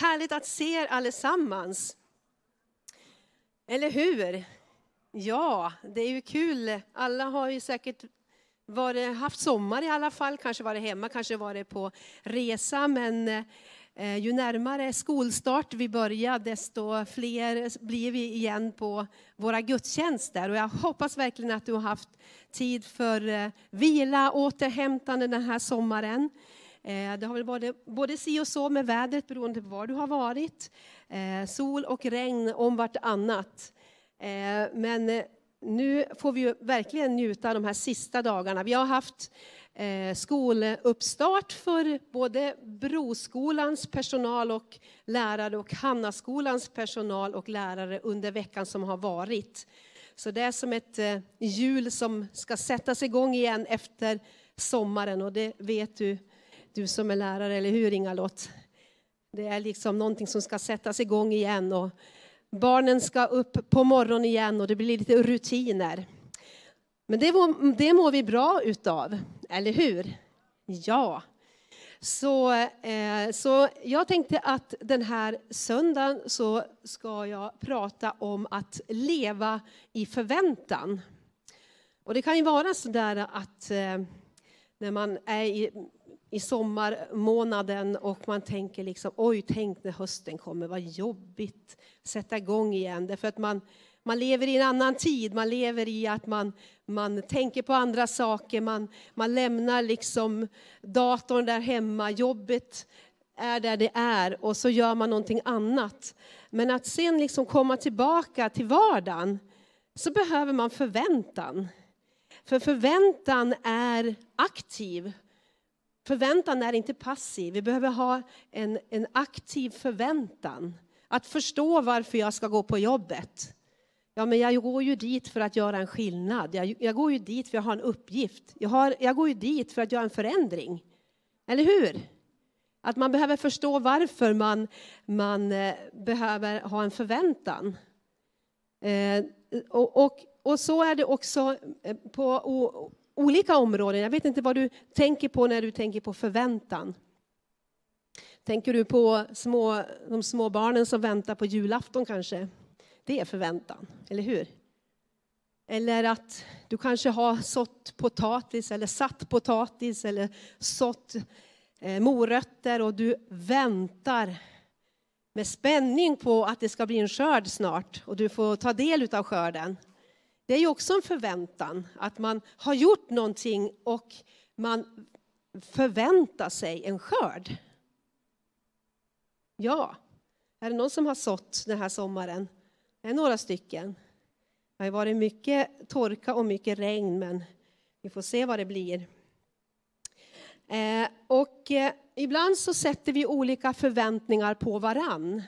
Härligt att se er allesammans. Eller hur? Ja, det är ju kul. Alla har ju säkert varit, haft sommar i alla fall, kanske varit hemma, kanske varit på resa. Men eh, ju närmare skolstart vi börjar, desto fler blir vi igen på våra gudstjänster. Och jag hoppas verkligen att du har haft tid för eh, vila, återhämtande den här sommaren. Eh, det har väl varit både si och så med vädret beroende på var du har varit. Eh, sol och regn om vartannat. Eh, men nu får vi verkligen njuta av de här sista dagarna. Vi har haft skoluppstart för både Broskolans personal och lärare och Hannaskolans personal och lärare under veckan som har varit. Så det är som ett hjul som ska sättas igång igen efter sommaren och det vet du du som är lärare, eller hur Inga-Lott? Det är liksom någonting som ska sättas igång igen och barnen ska upp på morgonen igen och det blir lite rutiner. Men det mår, det mår vi bra utav, eller hur? Ja. Så, eh, så jag tänkte att den här söndagen så ska jag prata om att leva i förväntan. Och det kan ju vara så där att eh, när man är i i sommarmånaden och man tänker liksom, oj, tänk när hösten kommer, vad jobbigt, sätta igång igen. Därför att man, man lever i en annan tid, man lever i att man, man tänker på andra saker, man, man lämnar liksom datorn där hemma, jobbet är där det är och så gör man någonting annat. Men att sen liksom komma tillbaka till vardagen så behöver man förväntan. För förväntan är aktiv. Förväntan är inte passiv. Vi behöver ha en, en aktiv förväntan. Att förstå varför jag ska gå på jobbet. Ja, men jag går ju dit för att göra en skillnad. Jag, jag går ju dit för att jag har en uppgift. Jag, har, jag går ju dit för att göra en förändring. Eller hur? Att man behöver förstå varför man, man eh, behöver ha en förväntan. Eh, och, och, och, så är det också eh, på olika områden. Jag vet inte vad du tänker på när du tänker på förväntan. Tänker du på små, de små barnen som väntar på julafton kanske? Det är förväntan, eller hur? Eller att du kanske har sått potatis eller satt potatis eller sått eh, morötter och du väntar med spänning på att det ska bli en skörd snart och du får ta del av skörden. Det är ju också en förväntan, att man har gjort någonting och man förväntar sig en skörd. Ja, är det någon som har sått den här sommaren? Det är några stycken. Det har varit mycket torka och mycket regn, men vi får se vad det blir. Eh, och eh, ibland så sätter vi olika förväntningar på varann.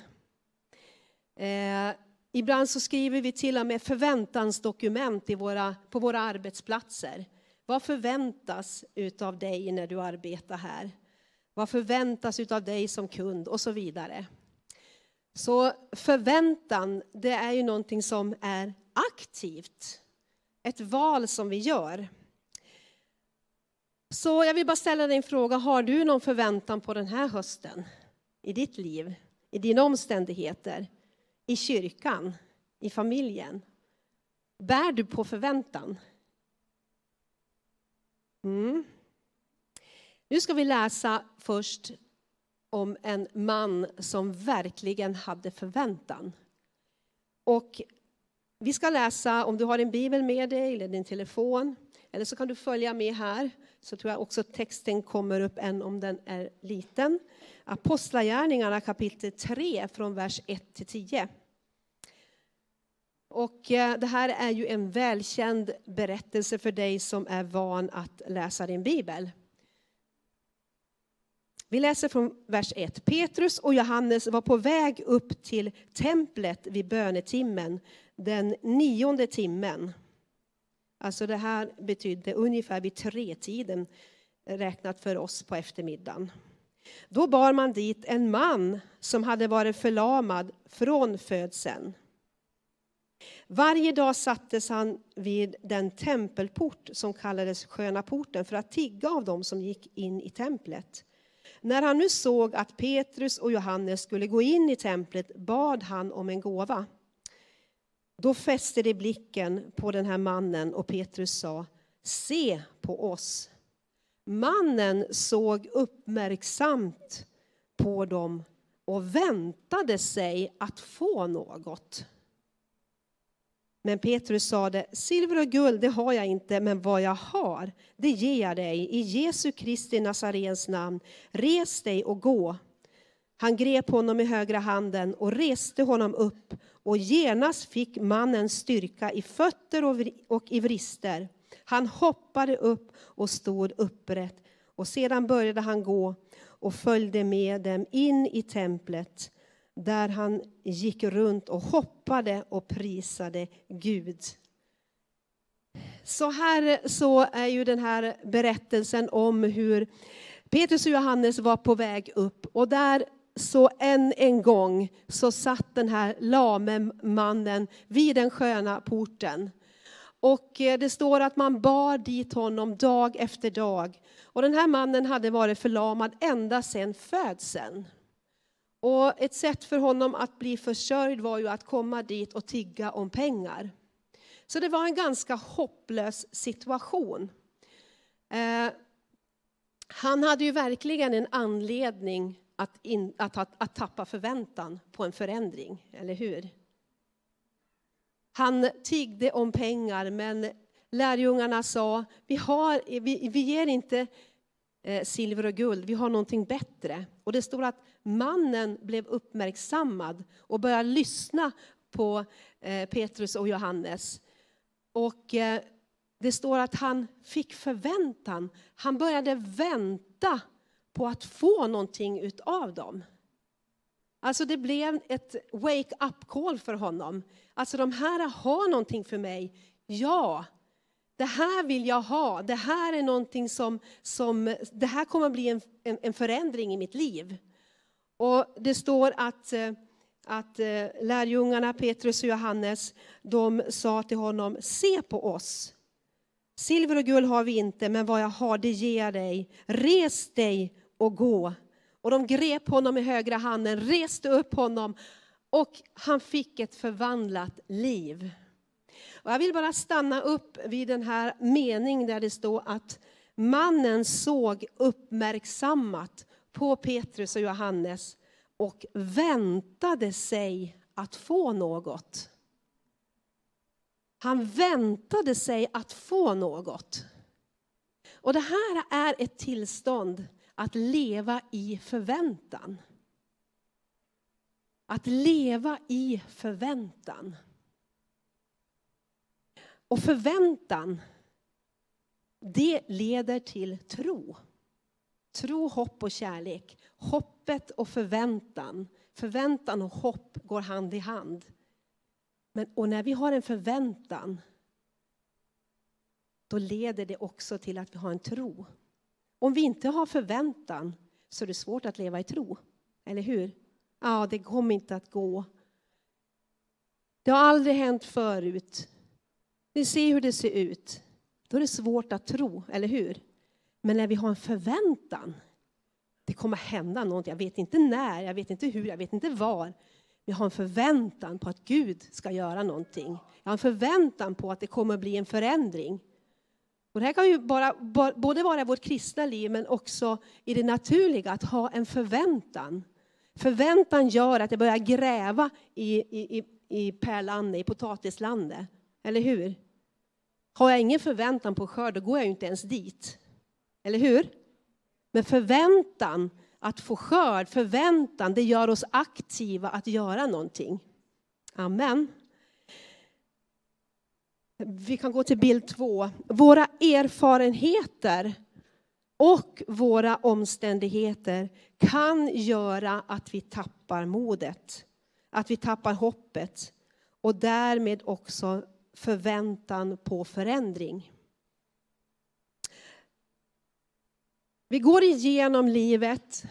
Eh, Ibland så skriver vi till och med förväntansdokument i våra, på våra arbetsplatser. Vad förväntas av dig när du arbetar här? Vad förväntas av dig som kund? Och så vidare. Så förväntan, det är ju någonting som är aktivt. Ett val som vi gör. Så jag vill bara ställa dig en fråga. Har du någon förväntan på den här hösten? I ditt liv? I dina omständigheter? I kyrkan, i familjen? Bär du på förväntan? Mm. Nu ska vi läsa först om en man som verkligen hade förväntan. Och vi ska läsa, om du har en bibel med dig eller din telefon, eller så kan du följa med här, så tror jag också texten kommer upp än om den är liten. Apostlagärningarna kapitel 3 från vers 1 till 10. Och eh, det här är ju en välkänd berättelse för dig som är van att läsa din bibel. Vi läser från vers 1. Petrus och Johannes var på väg upp till templet vid bönetimmen, den nionde timmen. Alltså det här betydde ungefär vid tretiden räknat för oss på eftermiddagen. Då bar man dit en man som hade varit förlamad från födseln. Varje dag sattes han vid den tempelport som kallades Sköna porten för att tigga av dem som gick in i templet. När han nu såg att Petrus och Johannes skulle gå in i templet bad han om en gåva. Då fäste de blicken på den här mannen och Petrus sa, se på oss. Mannen såg uppmärksamt på dem och väntade sig att få något. Men Petrus sade, silver och guld det har jag inte, men vad jag har, det ger jag dig. I Jesu Kristi Nazarens namn, res dig och gå. Han grep honom i högra handen och reste honom upp, och genast fick mannen styrka i fötter och i vrister. Han hoppade upp och stod upprätt, och sedan började han gå och följde med dem in i templet där han gick runt och hoppade och prisade Gud. Så här så är ju den här berättelsen om hur Petrus och Johannes var på väg upp och där så än en gång så satt den här lame mannen vid den sköna porten. Och eh, det står att man bar dit honom dag efter dag. Och den här mannen hade varit förlamad ända sedan födseln. Och ett sätt för honom att bli försörjd var ju att komma dit och tigga om pengar. Så det var en ganska hopplös situation. Eh, han hade ju verkligen en anledning att, in, att, att, att tappa förväntan på en förändring, eller hur? Han tiggde om pengar, men lärjungarna sa, vi, har, vi, vi ger inte eh, silver och guld, vi har någonting bättre. Och det står att mannen blev uppmärksammad och började lyssna på eh, Petrus och Johannes. Och eh, det står att han fick förväntan. Han började vänta på att få någonting utav dem. Alltså det blev ett wake-up call för honom. Alltså de här har någonting för mig. Ja, det här vill jag ha. Det här är någonting som, som det här kommer att bli en, en, en förändring i mitt liv. Och det står att, eh, att eh, lärjungarna Petrus och Johannes, de sa till honom, se på oss. Silver och guld har vi inte, men vad jag har det ger jag dig. Res dig och gå. Och de grep honom i högra handen, reste upp honom och han fick ett förvandlat liv. Och jag vill bara stanna upp vid den här meningen där det står att mannen såg uppmärksammat på Petrus och Johannes och väntade sig att få något. Han väntade sig att få något. Och det här är ett tillstånd att leva i förväntan. Att leva i förväntan. Och förväntan, det leder till tro. Tro, hopp och kärlek. Hoppet och förväntan. Förväntan och hopp går hand i hand. Men, och när vi har en förväntan, då leder det också till att vi har en tro. Om vi inte har förväntan så är det svårt att leva i tro. Eller hur? Ja, det kommer inte att gå. Det har aldrig hänt förut. Ni ser hur det ser ut. Då är det svårt att tro, eller hur? Men när vi har en förväntan, det kommer hända något. Jag vet inte när, jag vet inte hur, jag vet inte var. Jag har en förväntan på att Gud ska göra någonting. Jag har en förväntan på att det kommer att bli en förändring. Och det här kan ju bara, både vara i vårt kristna liv men också i det naturliga, att ha en förväntan. Förväntan gör att jag börjar gräva i, i, i pärlandet, i potatislandet. Eller hur? Har jag ingen förväntan på skörd, då går jag ju inte ens dit. Eller hur? Men förväntan att få skörd, förväntan, det gör oss aktiva att göra någonting. Amen. Vi kan gå till bild två. Våra erfarenheter och våra omständigheter kan göra att vi tappar modet, att vi tappar hoppet och därmed också förväntan på förändring. Vi går igenom livet.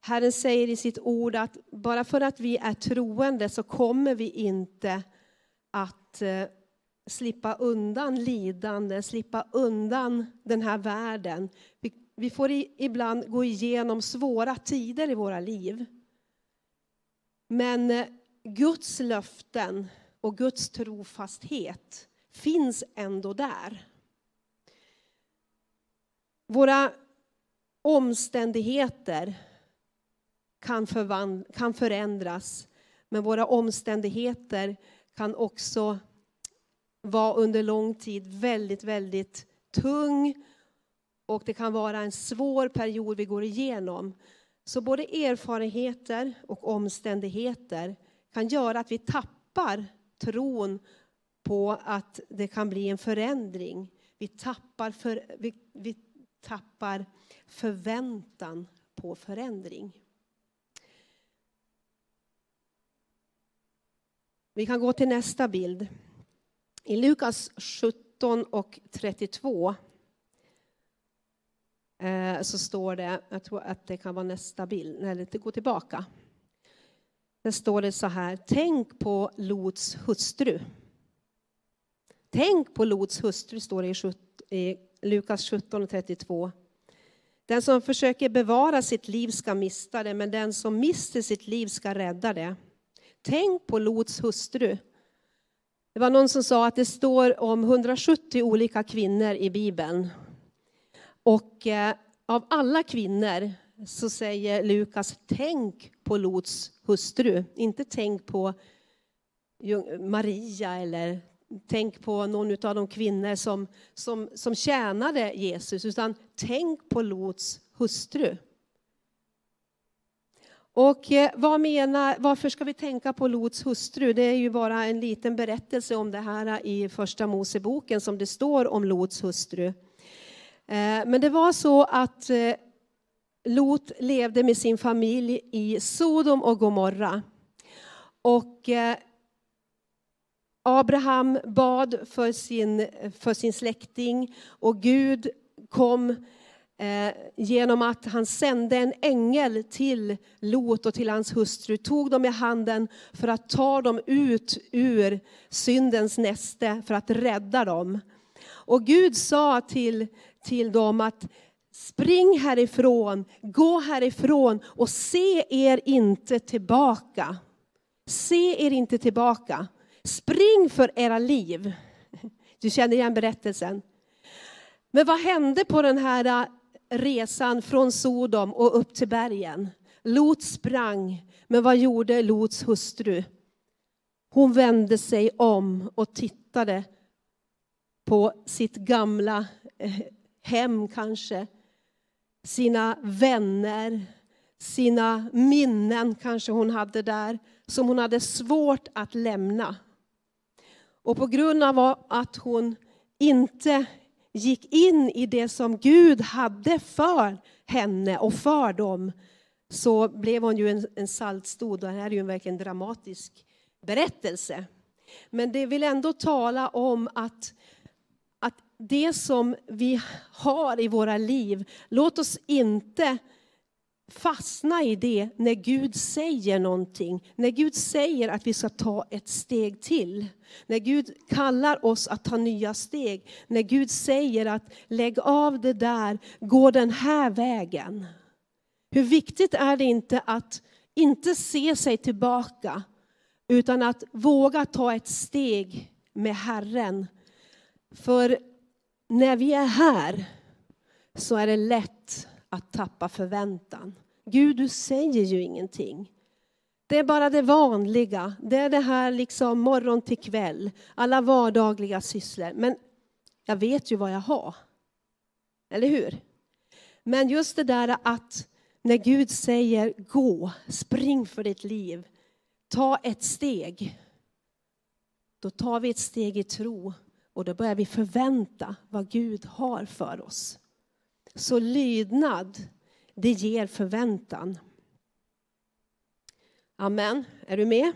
Herren säger i sitt ord att bara för att vi är troende så kommer vi inte att eh, slippa undan lidande, slippa undan den här världen. Vi vi får ibland gå igenom svåra tider i våra liv. Men eh, Guds löften och Guds trofasthet finns ändå där. Våra omständigheter kan, kan förändras, men våra omständigheter kan också vara under lång tid väldigt, väldigt tung och det kan vara en svår period vi går igenom. Så både erfarenheter och omständigheter kan göra att vi tappar tron på att det kan bli en förändring. Vi tappar, för, vi, vi tappar förväntan på förändring. Vi kan gå till nästa bild. I Lukas 17 och 32 eh, så står det, jag tror att det kan vara nästa bild, eller det går tillbaka. Där står det så här, tänk på Lots hustru. Tänk på Lots hustru, står det i Lukas 17 och 32. Den som försöker bevara sitt liv ska mista det, men den som mister sitt liv ska rädda det. Tänk på Lots hustru. Det var någon som sa att det står om 170 olika kvinnor i Bibeln. Och eh, av alla kvinnor så säger Lukas, tänk på Lots hustru. Inte tänk på Maria eller tänk på någon av de kvinnor som, som, som tjänade Jesus, utan tänk på Lots hustru. Och eh, vad menar, varför ska vi tänka på Lots hustru? Det är ju bara en liten berättelse om det här i första Moseboken som det står om Lots hustru. Eh, men det var så att eh, Lot levde med sin familj i Sodom och Gomorra. Och eh, Abraham bad för sin, för sin släkting och Gud kom eh, genom att han sände en ängel till Lot och till hans hustru, tog dem i handen för att ta dem ut ur syndens näste, för att rädda dem. Och Gud sa till, till dem att spring härifrån, gå härifrån och se er inte tillbaka. Se er inte tillbaka. Spring för era liv. Du känner igen berättelsen. Men vad hände på den här äh, resan från Sodom och upp till bergen. Lot sprang, men vad gjorde Lots hustru? Hon vände sig om och tittade på sitt gamla äh, hem kanske, sina vänner, sina minnen kanske hon hade där, som hon hade svårt att lämna. Och på grund av att hon inte gick in i det som Gud hade för henne och för dem så blev hon ju en, en saltstod. Det här är ju en verkligen dramatisk berättelse. Men det vill ändå tala om att, att det som vi har i våra liv, låt oss inte fastna i det när Gud säger någonting. När Gud säger att vi ska ta ett steg till. När Gud kallar oss att ta nya steg. När Gud säger att lägg av det där, gå den här vägen. Hur viktigt är det inte att inte se sig tillbaka utan att våga ta ett steg med Herren. För när vi är här så är det lätt att tappa förväntan. Gud, du säger ju ingenting. Det är bara det vanliga. Det är det här liksom morgon till kväll. Alla vardagliga sysslor. Men jag vet ju vad jag har. Eller hur? Men just det där att när Gud säger gå, spring för ditt liv, ta ett steg. Då tar vi ett steg i tro och då börjar vi förvänta vad Gud har för oss. Så lydnad, det ger förväntan. Amen. Är du med?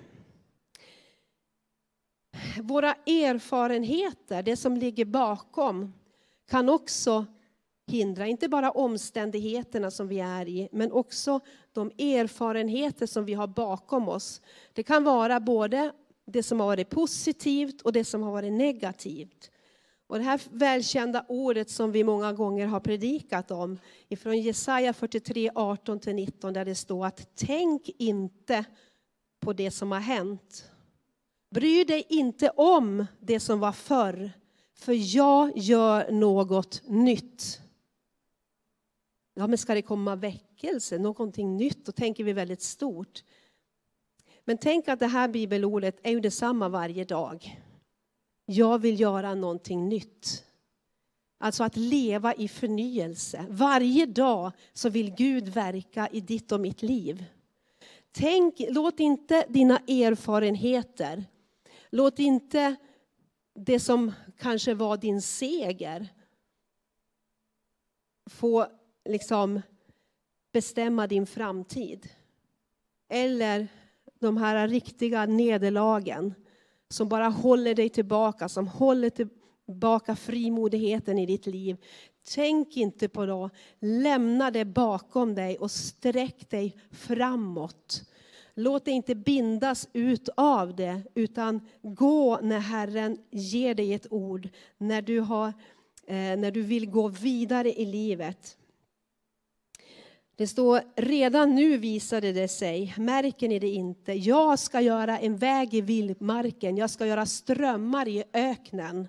Våra erfarenheter, det som ligger bakom, kan också hindra, inte bara omständigheterna som vi är i, men också de erfarenheter som vi har bakom oss. Det kan vara både det som har varit positivt och det som har varit negativt. Och det här välkända ordet som vi många gånger har predikat om, ifrån Jesaja 43, 18-19, där det står att tänk inte på det som har hänt. Bry dig inte om det som var förr, för jag gör något nytt. Ja, men ska det komma väckelse, någonting nytt, då tänker vi väldigt stort. Men tänk att det här bibelordet är ju detsamma varje dag. Jag vill göra någonting nytt. Alltså att leva i förnyelse. Varje dag så vill Gud verka i ditt och mitt liv. Tänk, låt inte dina erfarenheter, låt inte det som kanske var din seger få liksom bestämma din framtid. Eller de här riktiga nederlagen som bara håller dig tillbaka, som håller tillbaka frimodigheten i ditt liv. Tänk inte på det. Lämna det bakom dig och sträck dig framåt. Låt dig inte bindas ut av det, utan gå när Herren ger dig ett ord, när du, har, eh, när du vill gå vidare i livet. Det står, redan nu visade det sig, märker ni det inte? Jag ska göra en väg i vildmarken, jag ska göra strömmar i öknen.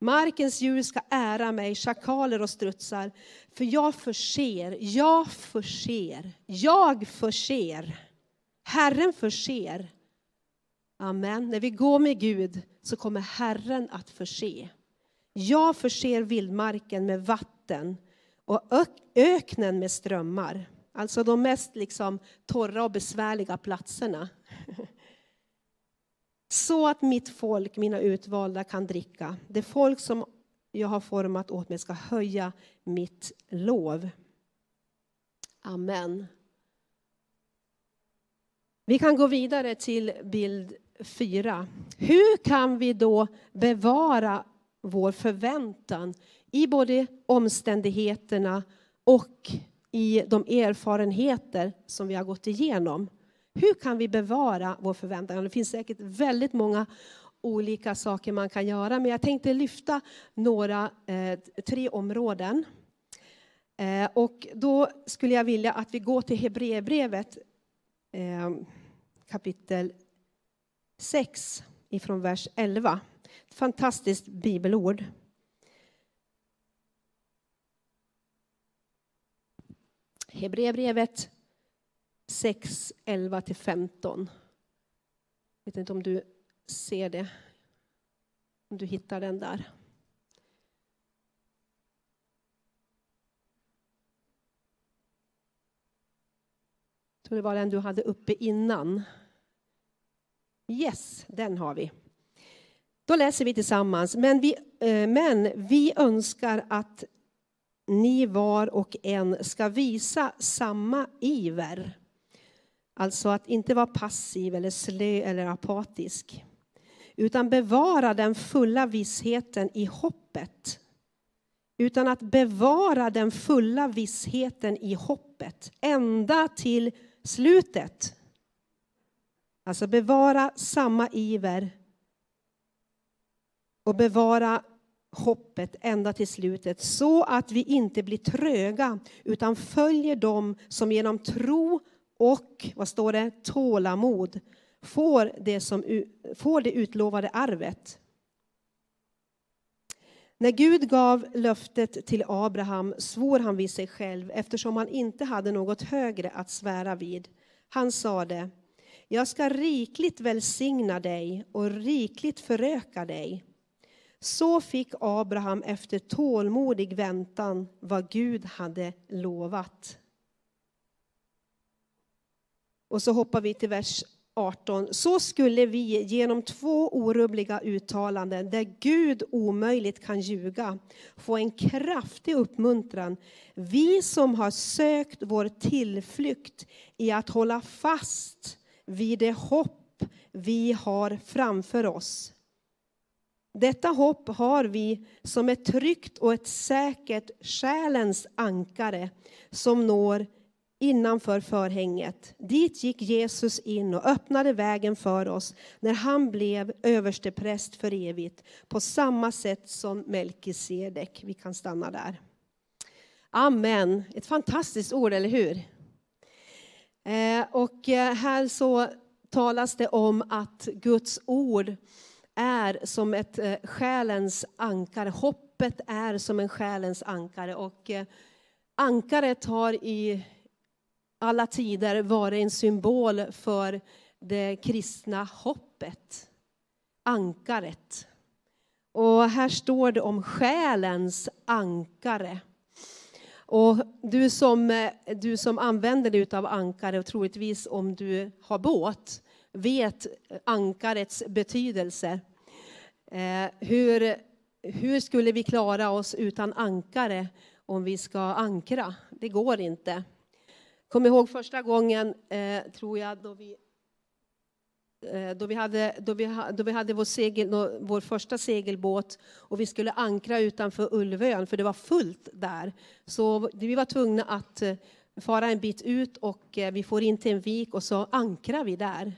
Markens djur ska ära mig, schakaler och strutsar, för jag förser, jag förser, jag förser. Herren förser. Amen. När vi går med Gud så kommer Herren att förse. Jag förser vildmarken med vatten och öknen med strömmar. Alltså de mest liksom torra och besvärliga platserna. Så att mitt folk, mina utvalda, kan dricka. Det folk som jag har format åt mig ska höja mitt lov. Amen. Vi kan gå vidare till bild fyra. Hur kan vi då bevara vår förväntan i både omständigheterna och i de erfarenheter som vi har gått igenom. Hur kan vi bevara vår förväntan? Det finns säkert väldigt många olika saker man kan göra, men jag tänkte lyfta några, eh, tre områden. Eh, och då skulle jag vilja att vi går till Hebreerbrevet eh, kapitel 6 ifrån vers 11. Ett fantastiskt bibelord. Hebreerbrevet 6, 11-15. Jag vet inte om du ser det, om du hittar den där. Jag tror det var den du hade uppe innan. Yes, den har vi. Då läser vi tillsammans. Men vi, eh, men vi önskar att ni var och en ska visa samma iver. Alltså att inte vara passiv eller slö eller apatisk. Utan bevara den fulla vissheten i hoppet. Utan att bevara den fulla vissheten i hoppet ända till slutet. Alltså bevara samma iver och bevara hoppet ända till slutet så att vi inte blir tröga utan följer dem som genom tro och, vad står det, tålamod får det, som, får det utlovade arvet. När Gud gav löftet till Abraham svor han vid sig själv eftersom han inte hade något högre att svära vid. Han sade, jag ska rikligt välsigna dig och rikligt föröka dig. Så fick Abraham efter tålmodig väntan vad Gud hade lovat. Och så hoppar vi till vers 18. Så skulle vi genom två orubbliga uttalanden där Gud omöjligt kan ljuga få en kraftig uppmuntran. Vi som har sökt vår tillflykt i att hålla fast vid det hopp vi har framför oss. Detta hopp har vi som ett tryggt och ett säkert själens ankare som når innanför förhänget. Dit gick Jesus in och öppnade vägen för oss när han blev överstepräst för evigt, på samma sätt som Melkisedek. Vi kan stanna där. Amen. Ett fantastiskt ord, eller hur? Eh, och eh, här så talas det om att Guds ord är som ett eh, själens ankare. Hoppet är som en själens ankare. Och eh, ankaret har i alla tider varit en symbol för det kristna hoppet. Ankaret. Och här står det om själens ankare. Och du som, eh, du som använder dig av ankare, och troligtvis om du har båt, vet ankarets betydelse. Eh, hur, hur skulle vi klara oss utan ankare om vi ska ankra? Det går inte. Kom ihåg första gången, eh, tror jag, då vi, eh, då vi hade, då vi, då vi hade vår, segel, vår första segelbåt och vi skulle ankra utanför Ulvön, för det var fullt där. Så vi var tvungna att fara en bit ut och vi får in till en vik och så ankrar vi där.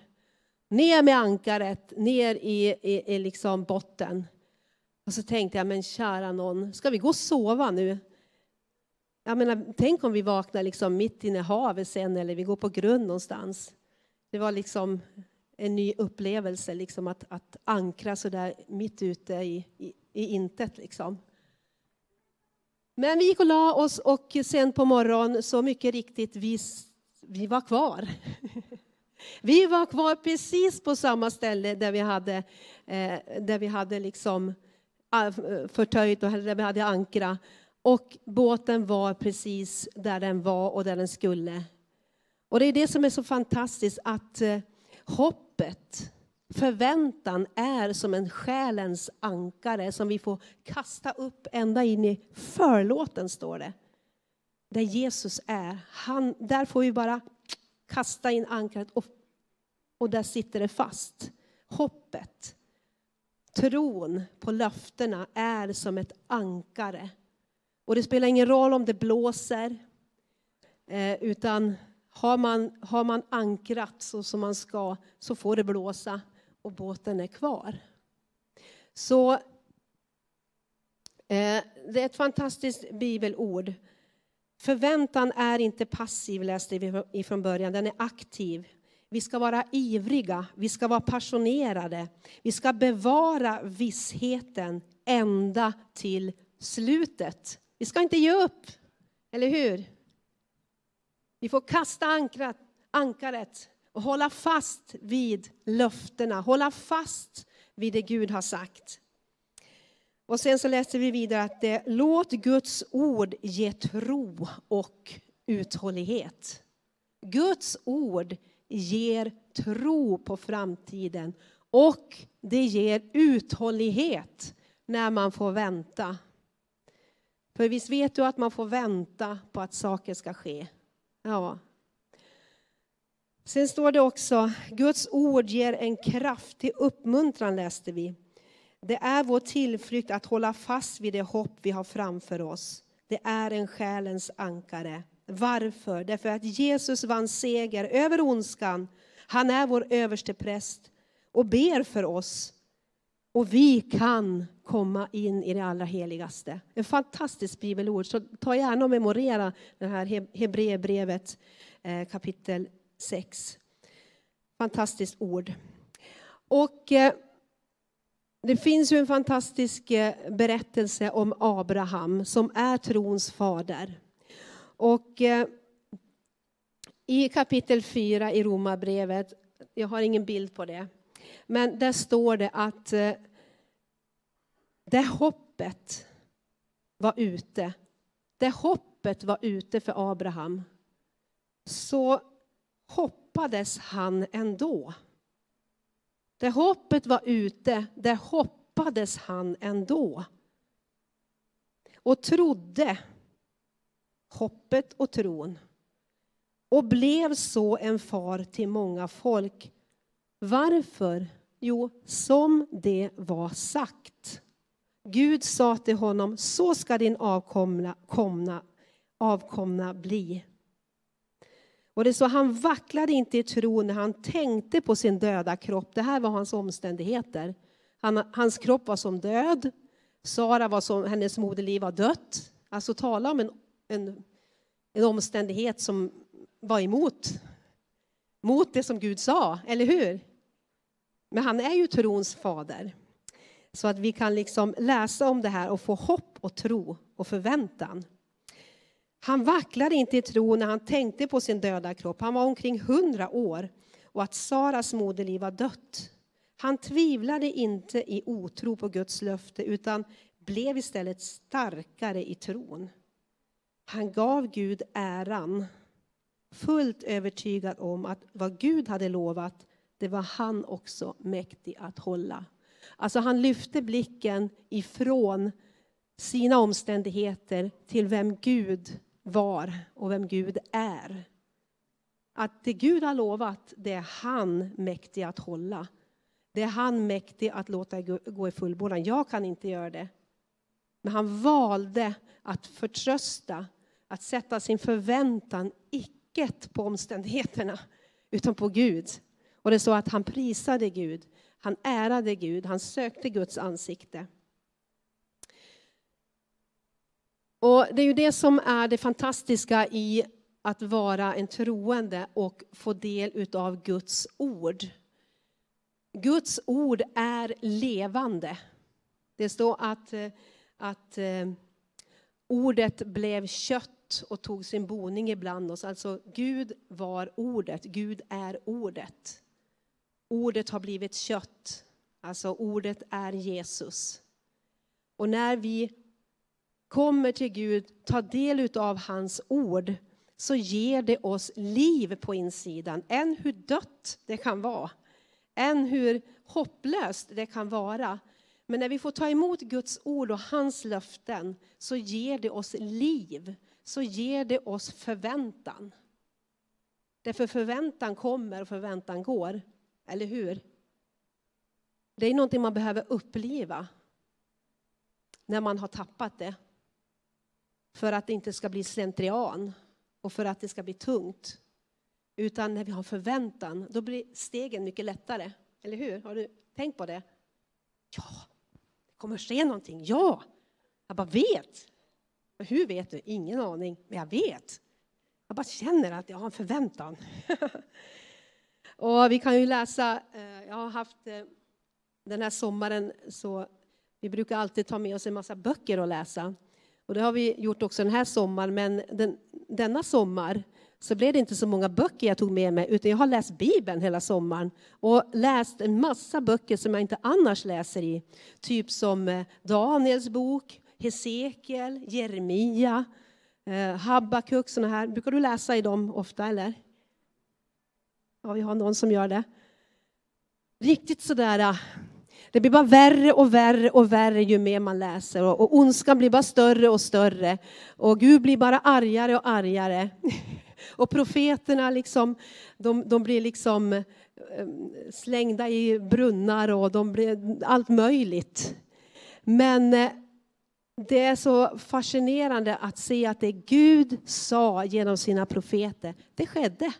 Ner med ankaret, ner i, i, i liksom botten. Och så tänkte jag, men kära någon, ska vi gå och sova nu? Jag menar, tänk om vi vaknar liksom mitt inne i havet sen eller vi går på grund någonstans. Det var liksom en ny upplevelse liksom att, att ankra så där mitt ute i, i, i intet. Liksom. Men vi gick och la oss och sen på morgonen så mycket riktigt, vi, vi var kvar. Vi var kvar precis på samma ställe där vi hade, eh, där vi hade liksom ah, förtöjt och där vi hade ankra. Och båten var precis där den var och där den skulle. Och det är det som är så fantastiskt att eh, hoppet, förväntan är som en själens ankare som vi får kasta upp ända in i förlåten, står det. Där Jesus är. Han, där får vi bara kasta in ankaret och, och där sitter det fast. Hoppet, tron på löftena är som ett ankare och det spelar ingen roll om det blåser, eh, utan har man, har man ankrat så som man ska så får det blåsa och båten är kvar. Så eh, det är ett fantastiskt bibelord. Förväntan är inte passiv, läste vi ifrån början, den är aktiv. Vi ska vara ivriga, vi ska vara passionerade. Vi ska bevara vissheten ända till slutet. Vi ska inte ge upp, eller hur? Vi får kasta ankrat, ankaret och hålla fast vid löftena, hålla fast vid det Gud har sagt. Och sen så läser vi vidare att det, låt Guds ord ge tro och uthållighet. Guds ord ger tro på framtiden och det ger uthållighet när man får vänta för visst vet du att man får vänta på att saker ska ske? Ja. Sen står det också, Guds ord ger en kraftig uppmuntran läste vi. Det är vår tillflykt att hålla fast vid det hopp vi har framför oss. Det är en själens ankare. Varför? Därför att Jesus vann seger över ondskan. Han är vår överste präst och ber för oss och vi kan komma in i det allra heligaste. En fantastisk bibelord. Så ta gärna och memorera det här Hebreerbrevet eh, kapitel 6. Fantastiskt ord. Och eh, det finns ju en fantastisk eh, berättelse om Abraham som är trons fader. Och eh, i kapitel 4 i Romarbrevet, jag har ingen bild på det, men där står det att eh, det hoppet var ute, det hoppet var ute för Abraham, så hoppades han ändå. Där hoppet var ute, där hoppades han ändå. Och trodde hoppet och tron och blev så en far till många folk. Varför? Jo, som det var sagt. Gud sa till honom, så ska din avkomna, komna, avkomna bli. Och det så han vacklade inte i tro när han tänkte på sin döda kropp. Det här var hans omständigheter. Han, hans kropp var som död. Sara var som, hennes moderliv var dött. Alltså tala om en, en, en omständighet som var emot mot det som Gud sa, eller hur? Men han är ju trons fader. Så att vi kan liksom läsa om det här och få hopp och tro och förväntan. Han vacklade inte i tro när han tänkte på sin döda kropp. Han var omkring hundra år och att Saras moderliv var dött. Han tvivlade inte i otro på Guds löfte utan blev istället starkare i tron. Han gav Gud äran, fullt övertygad om att vad Gud hade lovat, det var han också mäktig att hålla. Alltså han lyfte blicken ifrån sina omständigheter till vem Gud var och vem Gud är. Att det Gud har lovat, det är han mäktig att hålla. Det är han mäktig att låta gå i fullbordan. Jag kan inte göra det. Men han valde att förtrösta, att sätta sin förväntan icke på omständigheterna, utan på Gud. Och det är så att han prisade Gud, han ärade Gud, han sökte Guds ansikte. Och det är ju det som är det fantastiska i att vara en troende och få del av Guds ord. Guds ord är levande. Det står att, eh, att eh, ordet blev kött och tog sin boning ibland oss. Alltså Gud var ordet, Gud är ordet. Ordet har blivit kött, alltså ordet är Jesus. Och när vi kommer till Gud, tar del av hans ord, så ger det oss liv på insidan. Än hur dött det kan vara, än hur hopplöst det kan vara. Men när vi får ta emot Guds ord och hans löften så ger det oss liv, så ger det oss förväntan. Därför förväntan kommer och förväntan går, eller hur? Det är någonting man behöver uppleva när man har tappat det för att det inte ska bli slentrian och för att det ska bli tungt. Utan när vi har förväntan, då blir stegen mycket lättare. Eller hur? Har du tänkt på det? Ja, det kommer ske någonting. Ja, jag bara vet. Men hur vet du? Ingen aning, men jag vet. Jag bara känner att jag har en förväntan. och vi kan ju läsa, eh, jag har haft eh, den här sommaren så vi brukar alltid ta med oss en massa böcker att läsa. Och det har vi gjort också den här sommaren, men den, denna sommar så blev det inte så många böcker jag tog med mig, utan jag har läst Bibeln hela sommaren och läst en massa böcker som jag inte annars läser i. Typ som eh, Daniels bok, Hesekiel, Jeremia, eh, Habakuk, sådana här. Brukar du läsa i dem ofta, eller? Ja, vi har någon som gör det. Riktigt sådär eh, det blir bara värre och värre och värre ju mer man läser och, och ondskan blir bara större och större och Gud blir bara argare och argare. Och profeterna liksom, de, de blir liksom eh, slängda i brunnar och de blir allt möjligt. Men eh, det är så fascinerande att se att det Gud sa genom sina profeter, det skedde.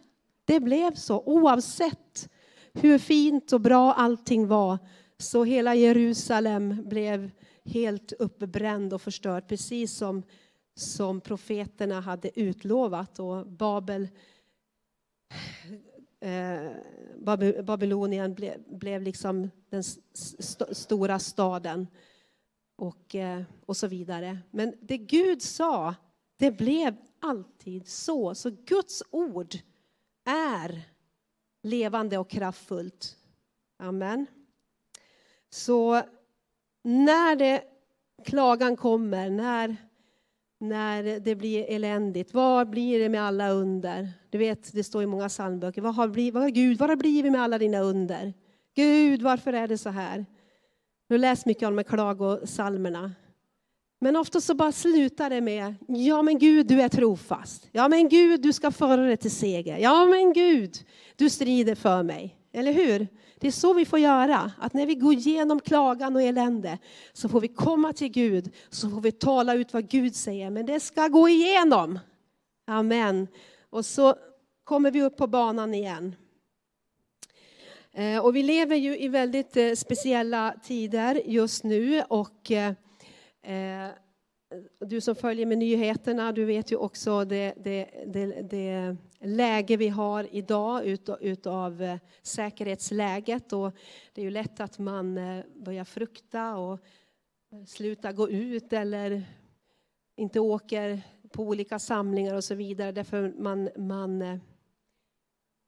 Det blev så oavsett hur fint och bra allting var så hela Jerusalem blev helt uppbränd och förstörd, precis som, som profeterna hade utlovat. Och Babel, eh, Babylonien ble, blev liksom den st stora staden. Och, eh, och så vidare. Men det Gud sa, det blev alltid så. Så Guds ord är levande och kraftfullt. Amen. Så när det, klagan kommer, när, när det blir eländigt, vad blir det med alla under? Du vet, det står i många psalmböcker, vad har, vad, Gud, vad har blivit med alla dina under? Gud, varför är det så här? Du har läst mycket om de här klagosalmerna. Men ofta så bara slutar det med, ja men Gud du är trofast. Ja men Gud du ska föra det till seger. Ja men Gud du strider för mig. Eller hur? Det är så vi får göra, att när vi går igenom klagan och elände så får vi komma till Gud, så får vi tala ut vad Gud säger, men det ska gå igenom. Amen. Och så kommer vi upp på banan igen. Eh, och vi lever ju i väldigt eh, speciella tider just nu och eh, du som följer med nyheterna, du vet ju också det, det, det, det läge vi har idag utav, utav säkerhetsläget. Och det är ju lätt att man eh, börjar frukta och eh, slutar gå ut eller inte åker på olika samlingar och så vidare. Därför man, man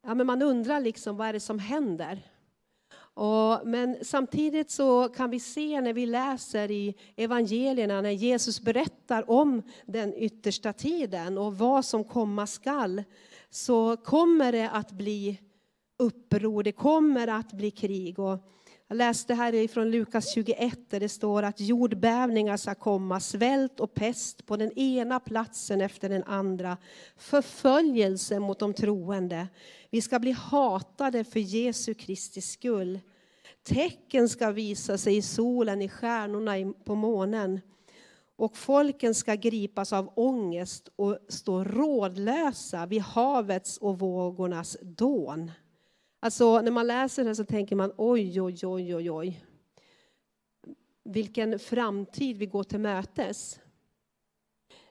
ja, men man undrar liksom vad är det som händer. Och, men samtidigt så kan vi se när vi läser i evangelierna när Jesus berättar om den yttersta tiden och vad som komma skall så kommer det att bli uppror, det kommer att bli krig. Och jag läste här från Lukas 21 där det står att jordbävningar ska komma, svält och pest på den ena platsen efter den andra. Förföljelse mot de troende. Vi ska bli hatade för Jesu Kristi skull. Tecken ska visa sig i solen, i stjärnorna, på månen. Och folken ska gripas av ångest och stå rådlösa vid havets och vågornas dån. Alltså när man läser det så tänker man oj, oj, oj, oj, oj. Vilken framtid vi går till mötes.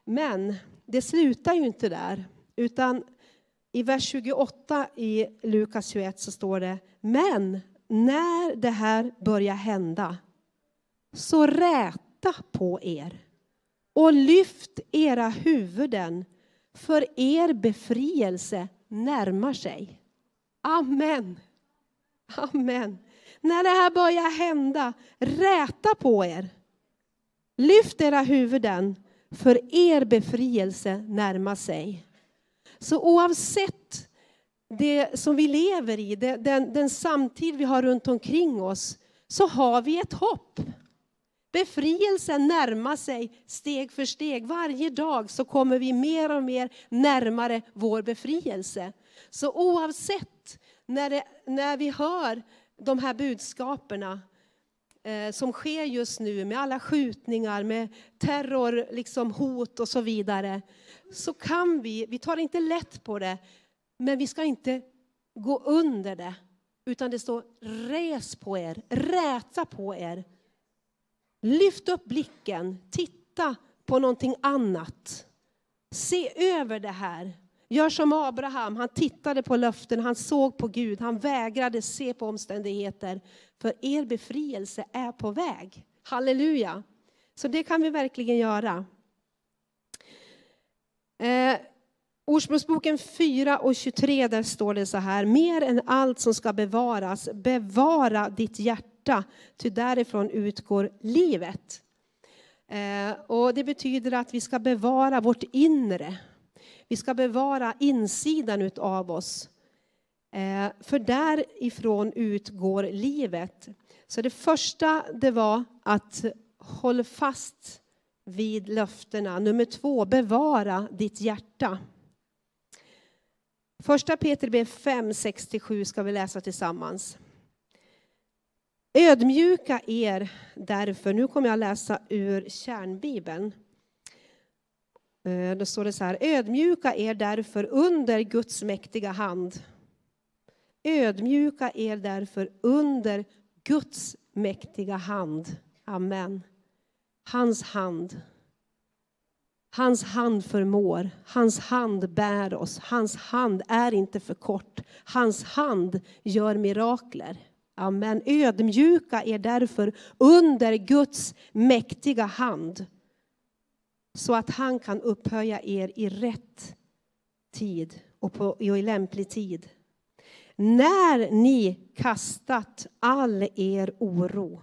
Men det slutar ju inte där, utan i vers 28 i Lukas 21 så står det, men när det här börjar hända, så räta på er och lyft era huvuden, för er befrielse närmar sig. Amen. Amen. När det här börjar hända, räta på er. Lyft era huvuden, för er befrielse närmar sig. Så oavsett det som vi lever i, den, den samtid vi har runt omkring oss, så har vi ett hopp. Befrielsen närmar sig steg för steg. Varje dag så kommer vi mer och mer närmare vår befrielse. Så oavsett när, det, när vi hör de här budskaperna eh, som sker just nu med alla skjutningar, med terror, liksom hot och så vidare, så kan vi, vi tar inte lätt på det, men vi ska inte gå under det. Utan det står res på er, räta på er. Lyft upp blicken, titta på någonting annat. Se över det här. Gör som Abraham, han tittade på löften, han såg på Gud, han vägrade se på omständigheter. För er befrielse är på väg. Halleluja! Så det kan vi verkligen göra. Eh, Ordspråksboken 4 och 23, där står det så här. Mer än allt som ska bevaras, bevara ditt hjärta, ty därifrån utgår livet. Eh, och det betyder att vi ska bevara vårt inre. Vi ska bevara insidan av oss. Eh, för därifrån utgår livet. Så det första det var att hålla fast vid löftena. Nummer två, bevara ditt hjärta. Första Peter 5, 6-7 ska vi läsa tillsammans. Ödmjuka er därför, nu kommer jag läsa ur kärnbibeln. Eh, då står det så här, ödmjuka er därför under Guds mäktiga hand. Ödmjuka er därför under Guds mäktiga hand. Amen. Hans hand. Hans hand förmår, hans hand bär oss, hans hand är inte för kort. Hans hand gör mirakler. Amen. Ödmjuka er därför under Guds mäktiga hand så att han kan upphöja er i rätt tid och på, i lämplig tid. När ni kastat all er oro,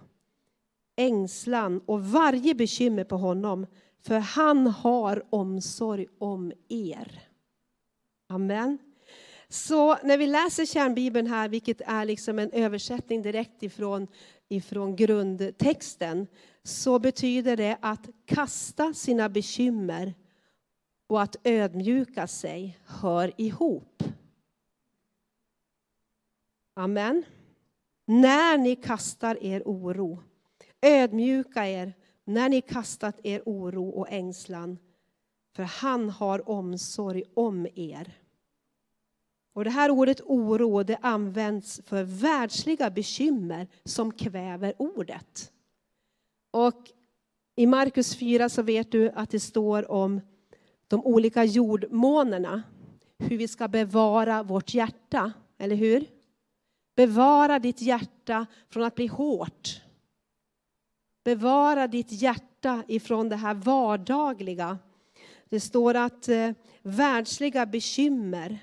ängslan och varje bekymmer på honom för han har omsorg om er. Amen. Så när vi läser kärnbibeln här, vilket är liksom en översättning direkt ifrån, ifrån grundtexten, så betyder det att kasta sina bekymmer och att ödmjuka sig hör ihop. Amen. När ni kastar er oro, ödmjuka er när ni kastat er oro och ängslan, för han har omsorg om er. Och det här ordet oro det används för världsliga bekymmer som kväver ordet. Och i Markus 4 så vet du att det står om de olika jordmånerna, hur vi ska bevara vårt hjärta, eller hur? Bevara ditt hjärta från att bli hårt. Bevara ditt hjärta ifrån det här vardagliga. Det står att eh, världsliga bekymmer,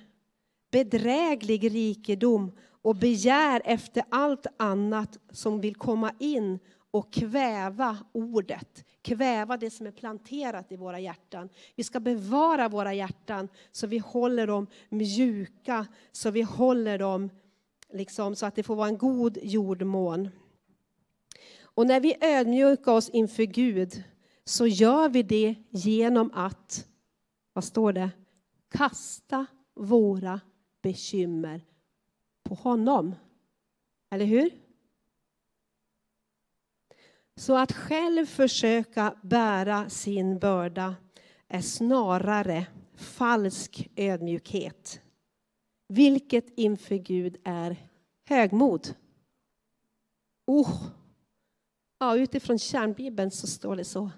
bedräglig rikedom och begär efter allt annat som vill komma in och kväva ordet, kväva det som är planterat i våra hjärtan. Vi ska bevara våra hjärtan så vi håller dem mjuka, så vi håller dem liksom, så att det får vara en god jordmån. Och när vi ödmjukar oss inför Gud så gör vi det genom att, vad står det, kasta våra bekymmer på honom. Eller hur? Så att själv försöka bära sin börda är snarare falsk ödmjukhet. Vilket inför Gud är högmod. Oh. Ja, utifrån kärnbibeln så står det så.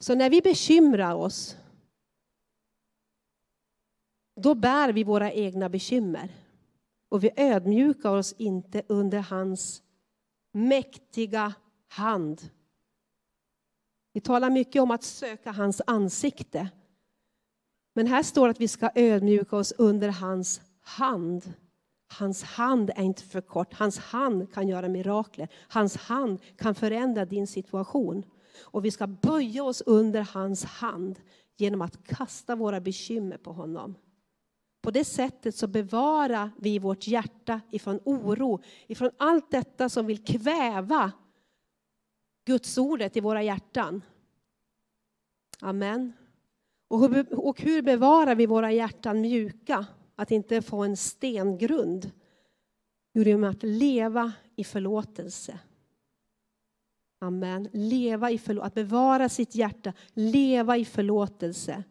Så när vi bekymrar oss, då bär vi våra egna bekymmer. Och vi ödmjukar oss inte under hans mäktiga hand. Vi talar mycket om att söka hans ansikte. Men här står att vi ska ödmjuka oss under hans hand. Hans hand är inte för kort. Hans hand kan göra mirakler. Hans hand kan förändra din situation. Och vi ska böja oss under hans hand genom att kasta våra bekymmer på honom. På det sättet så bevarar vi vårt hjärta ifrån oro, ifrån allt detta som vill kväva Guds ordet i våra hjärtan. Amen. Och hur, och hur bevarar vi våra hjärtan mjuka? Att inte få en stengrund. Jo, det är med att leva i förlåtelse. Amen. Leva i förlåtelse, att bevara sitt hjärta, leva i förlåtelse.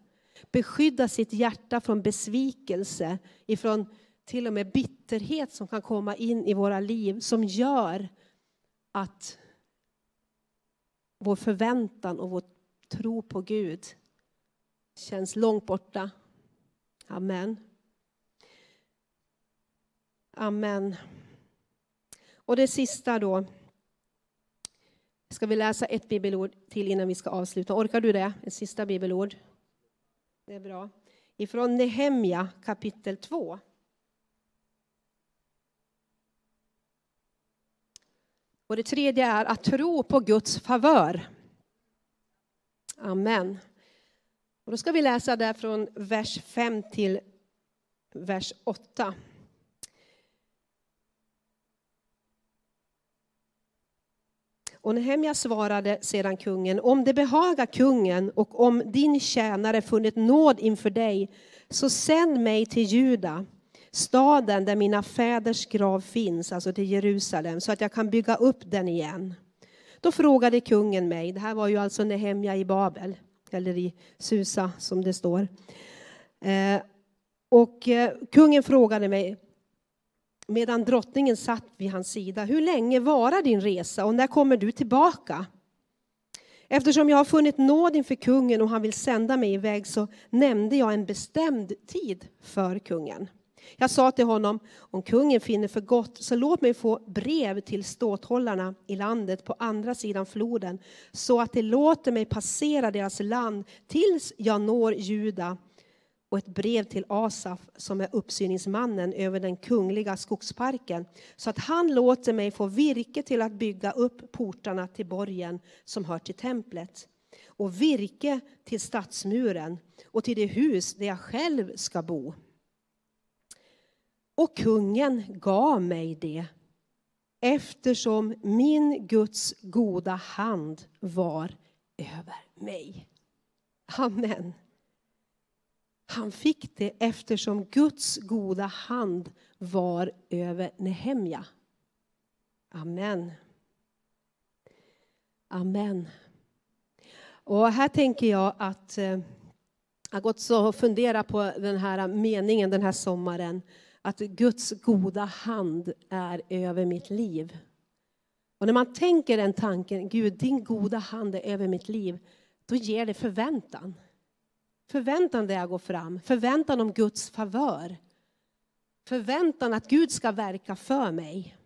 Beskydda sitt hjärta från besvikelse, ifrån till och med bitterhet som kan komma in i våra liv, som gör att vår förväntan och vår tro på Gud känns långt borta. Amen. Amen. Och det sista då. Ska vi läsa ett bibelord till innan vi ska avsluta? Orkar du det? Ett sista bibelord. Det är bra. Ifrån Nehemja kapitel 2. Och det tredje är att tro på Guds favör. Amen. Och då ska vi läsa där från vers 5 till vers 8. Och Nehemja svarade sedan kungen, om det behagar kungen och om din tjänare funnit nåd inför dig, så sänd mig till Juda, staden där mina fäders grav finns, alltså till Jerusalem, så att jag kan bygga upp den igen. Då frågade kungen mig, det här var ju alltså Nehemja i Babel, eller i Susa som det står. Eh, och eh, kungen frågade mig, medan drottningen satt vid hans sida. Hur länge varar din resa och när kommer du tillbaka? Eftersom jag har funnit nåd inför kungen och han vill sända mig iväg så nämnde jag en bestämd tid för kungen. Jag sa till honom, om kungen finner för gott så låt mig få brev till ståthållarna i landet på andra sidan floden så att de låter mig passera deras land tills jag når Juda och ett brev till Asaf som är uppsyningsmannen över den kungliga skogsparken så att han låter mig få virke till att bygga upp portarna till borgen som hör till templet och virke till stadsmuren och till det hus där jag själv ska bo. Och kungen gav mig det eftersom min Guds goda hand var över mig. Amen. Han fick det eftersom Guds goda hand var över Nehemja. Amen. Amen. Och här tänker jag att eh, Jag har gått och funderat på den här meningen den här sommaren. Att Guds goda hand är över mitt liv. Och när man tänker den tanken, Gud din goda hand är över mitt liv, då ger det förväntan. Förväntan där jag går fram, förväntan om Guds favör. Förväntan att Gud ska verka för mig.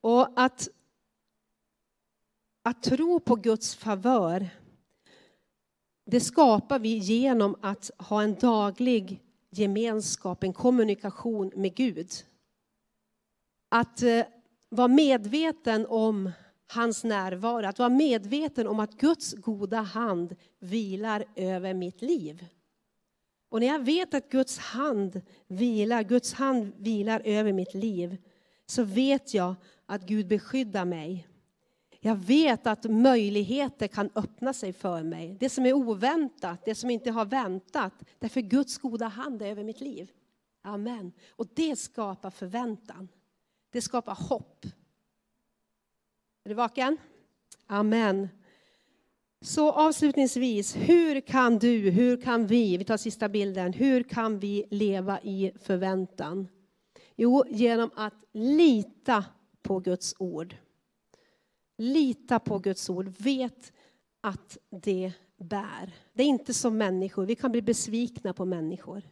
Och att, att tro på Guds favör, det skapar vi genom att ha en daglig gemenskap, en kommunikation med Gud. Att eh, vara medveten om hans närvaro, att vara medveten om att Guds goda hand vilar över mitt liv. Och när jag vet att Guds hand vilar, Guds hand vilar över mitt liv, så vet jag att Gud beskyddar mig. Jag vet att möjligheter kan öppna sig för mig. Det som är oväntat, det som inte har väntat. Därför Guds goda hand är över mitt liv. Amen. Och det skapar förväntan. Det skapar hopp. Är du vaken? Amen. Så avslutningsvis, hur kan du, hur kan vi, vi tar sista bilden, hur kan vi leva i förväntan? Jo, genom att lita på Guds ord. Lita på Guds ord, vet att det bär. Det är inte som människor, vi kan bli besvikna på människor.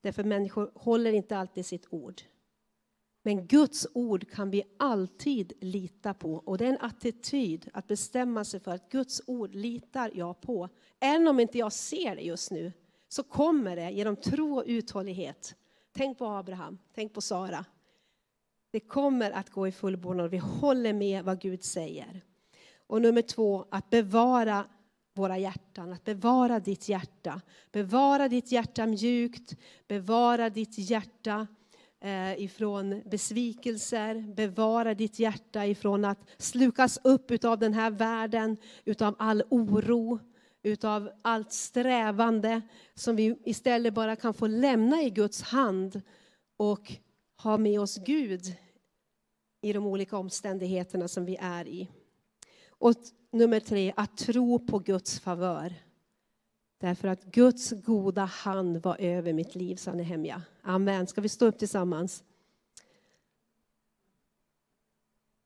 Därför människor håller inte alltid sitt ord. Men Guds ord kan vi alltid lita på. Och det är en attityd att bestämma sig för att Guds ord litar jag på. Även om inte jag ser det just nu, så kommer det genom tro och uthållighet. Tänk på Abraham, tänk på Sara. Det kommer att gå i fullbordan och vi håller med vad Gud säger. Och nummer två, att bevara våra hjärtan, att bevara ditt hjärta. Bevara ditt hjärta mjukt, bevara ditt hjärta Eh, ifrån besvikelser, bevara ditt hjärta ifrån att slukas upp av den här världen, utav all oro, utav allt strävande som vi istället bara kan få lämna i Guds hand och ha med oss Gud i de olika omständigheterna som vi är i. Och nummer tre, att tro på Guds favör. Därför att Guds goda hand var över mitt liv, sa Nehemja. Amen. Ska vi stå upp tillsammans?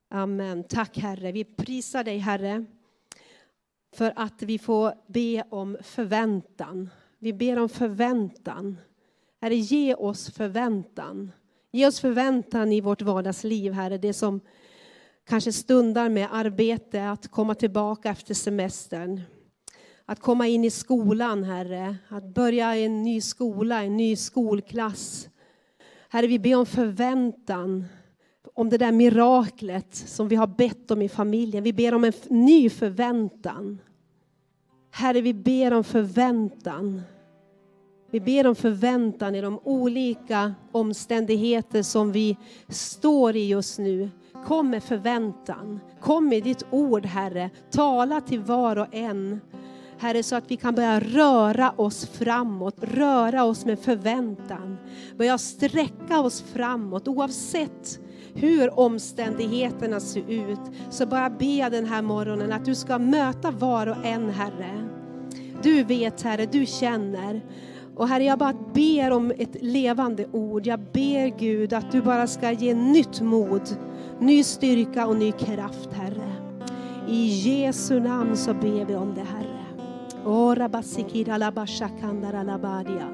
Amen. Tack Herre. Vi prisar dig Herre för att vi får be om förväntan. Vi ber om förväntan. Herre, ge oss förväntan. Ge oss förväntan i vårt vardagsliv, Herre. Det som kanske stundar med arbete, att komma tillbaka efter semestern. Att komma in i skolan, Herre. Att börja i en ny skola, en ny skolklass. Herre, vi ber om förväntan. Om det där miraklet som vi har bett om i familjen. Vi ber om en ny förväntan. Herre, vi ber om förväntan. Vi ber om förväntan i de olika omständigheter som vi står i just nu. Kom med förväntan. Kom med ditt ord, Herre. Tala till var och en. Herre, så att vi kan börja röra oss framåt, röra oss med förväntan. Börja sträcka oss framåt oavsett hur omständigheterna ser ut. Så bara be jag den här morgonen att du ska möta var och en, Herre. Du vet, Herre, du känner. Och Herre, jag bara ber om ett levande ord. Jag ber Gud att du bara ska ge nytt mod, ny styrka och ny kraft, Herre. I Jesu namn så ber vi om det, Herre. Ora basikira la bashakanda la badia.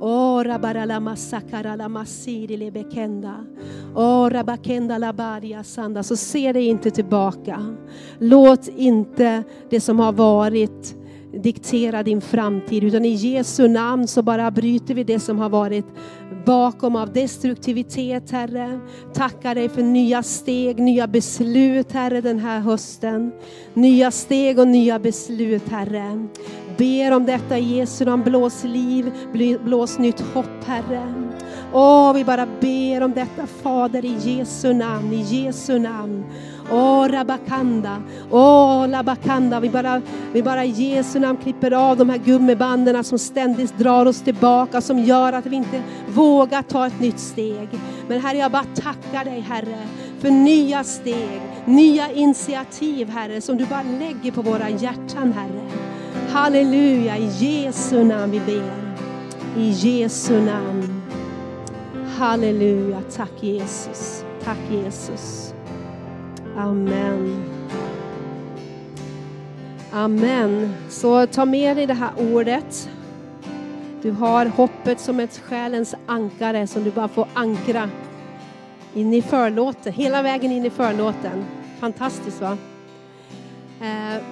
Ora barala masakara la masiri le bekenda. Ora bakenda la badia sanda. Så se dig inte tillbaka. Låt inte det som har varit diktera din framtid. Utan i Jesu namn så bara bryter vi det som har varit bakom av destruktivitet, Herre. Tackar dig för nya steg, nya beslut, Herre, den här hösten. Nya steg och nya beslut, Herre. Ber om detta i Jesu namn. Blås liv, blås nytt hopp, Herre. Åh, vi bara ber om detta, Fader, i Jesu namn, i Jesu namn. Åh, Rabakanda, åh, Labakanda. Vi bara, vi bara i Jesu namn klipper av de här gummibanden som ständigt drar oss tillbaka, som gör att vi inte vågar ta ett nytt steg. Men Herre, jag bara tackar dig, Herre, för nya steg, nya initiativ, Herre, som du bara lägger på våra hjärtan, Herre. Halleluja, i Jesu namn vi ber. I Jesu namn. Halleluja, tack Jesus. Tack Jesus. Amen. Amen. Så ta med dig det här ordet. Du har hoppet som ett själens ankare som du bara får ankra in i förlåten, hela vägen in i förlåten. Fantastiskt va? Eh,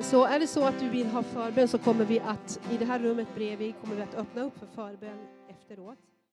så är det så att du vill ha förbön så kommer vi att i det här rummet bredvid kommer vi att öppna upp för förbön efteråt.